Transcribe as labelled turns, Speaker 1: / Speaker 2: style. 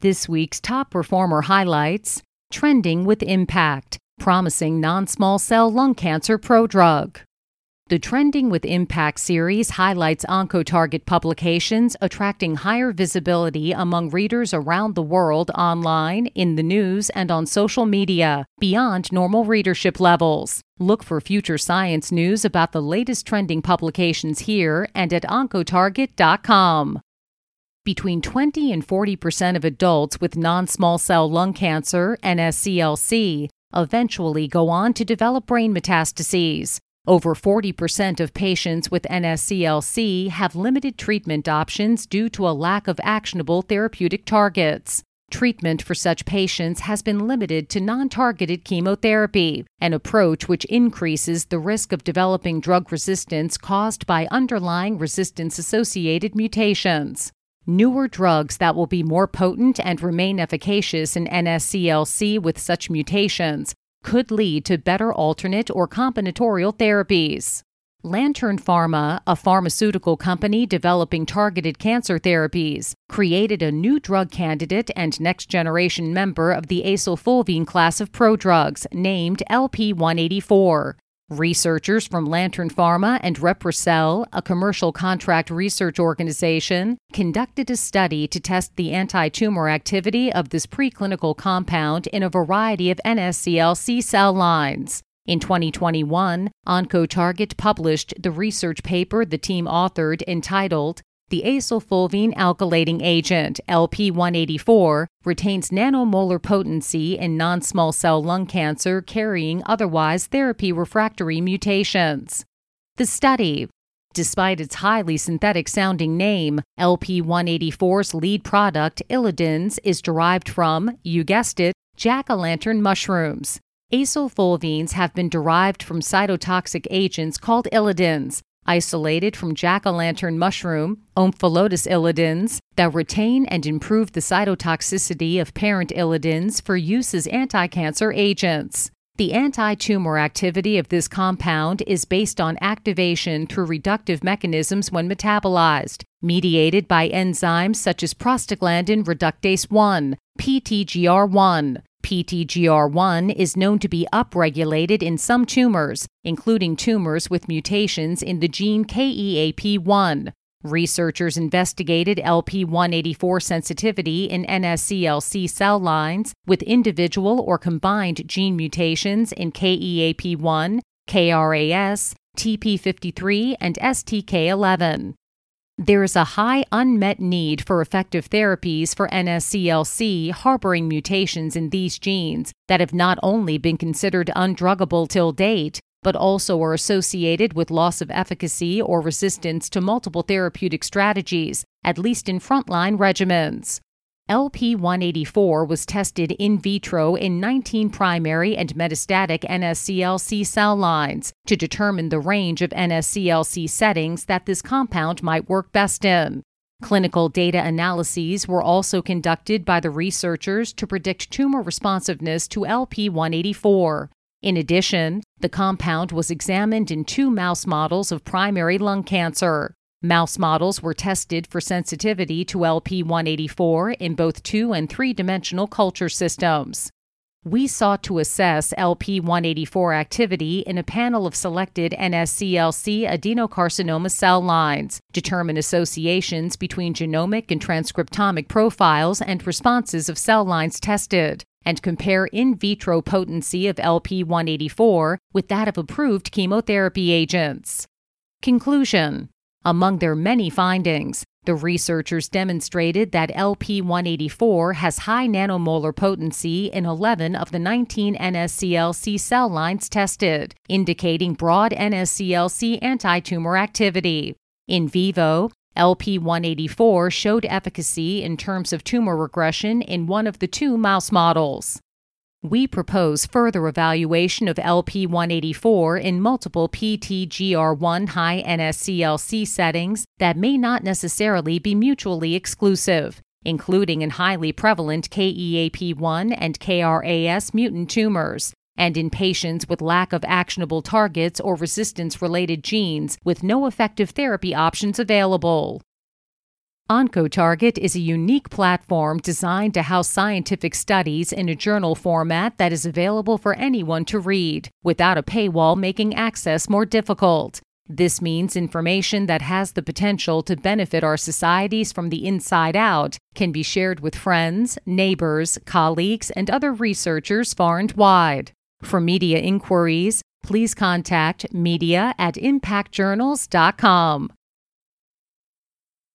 Speaker 1: This week's top performer highlights Trending with Impact, promising non small cell lung cancer prodrug. The Trending with Impact series highlights OncoTarget publications attracting higher visibility among readers around the world online, in the news, and on social media, beyond normal readership levels. Look for future science news about the latest trending publications here and at Oncotarget.com. Between 20 and 40 percent of adults with non small cell lung cancer, NSCLC, eventually go on to develop brain metastases. Over 40% of patients with NSCLC have limited treatment options due to a lack of actionable therapeutic targets. Treatment for such patients has been limited to non targeted chemotherapy, an approach which increases the risk of developing drug resistance caused by underlying resistance associated mutations. Newer drugs that will be more potent and remain efficacious in NSCLC with such mutations could lead to better alternate or combinatorial therapies. Lantern Pharma, a pharmaceutical company developing targeted cancer therapies, created a new drug candidate and next generation member of the acylfulvene class of prodrugs named LP184. Researchers from Lantern Pharma and REPROCELL, a commercial contract research organization, conducted a study to test the anti tumor activity of this preclinical compound in a variety of NSCLC cell lines. In 2021, OncoTarget published the research paper the team authored entitled the acylfulvene alkylating agent, LP184, retains nanomolar potency in non small cell lung cancer carrying otherwise therapy refractory mutations. The study, Despite its highly synthetic sounding name, LP184's lead product, Illudins, is derived from, you guessed it, jack o' lantern mushrooms. Acylfulvenes have been derived from cytotoxic agents called illudins, isolated from jack o' lantern mushroom, Omphalotus illudens, that retain and improve the cytotoxicity of parent illudins for use as anti cancer agents. The anti tumor activity of this compound is based on activation through reductive mechanisms when metabolized, mediated by enzymes such as prostaglandin reductase 1, PTGR1, PTGR1 is known to be upregulated in some tumors, including tumors with mutations in the gene KEAP1. Researchers investigated LP184 sensitivity in NSCLC cell lines with individual or combined gene mutations in KEAP1, KRAS, TP53, and STK11. There is a high unmet need for effective therapies for NSCLC harboring mutations in these genes that have not only been considered undruggable till date, but also are associated with loss of efficacy or resistance to multiple therapeutic strategies, at least in frontline regimens. LP184 was tested in vitro in 19 primary and metastatic NSCLC cell lines to determine the range of NSCLC settings that this compound might work best in. Clinical data analyses were also conducted by the researchers to predict tumor responsiveness to LP184. In addition, the compound was examined in two mouse models of primary lung cancer. Mouse models were tested for sensitivity to LP184 in both two and three dimensional culture systems. We sought to assess LP184 activity in a panel of selected NSCLC adenocarcinoma cell lines, determine associations between genomic and transcriptomic profiles and responses of cell lines tested, and compare in vitro potency of LP184 with that of approved chemotherapy agents. Conclusion among their many findings, the researchers demonstrated that LP184 has high nanomolar potency in 11 of the 19 NSCLC cell lines tested, indicating broad NSCLC anti-tumor activity. In vivo, LP184 showed efficacy in terms of tumor regression in one of the two mouse models. We propose further evaluation of LP184 in multiple PTGR1 high NSCLC settings that may not necessarily be mutually exclusive, including in highly prevalent KEAP1 and KRAS mutant tumors, and in patients with lack of actionable targets or resistance related genes with no effective therapy options available. OncoTarget is a unique platform designed to house scientific studies in a journal format that is available for anyone to read, without a paywall making access more difficult. This means information that has the potential to benefit our societies from the inside out can be shared with friends, neighbors, colleagues, and other researchers far and wide. For media inquiries, please contact media at impactjournals.com.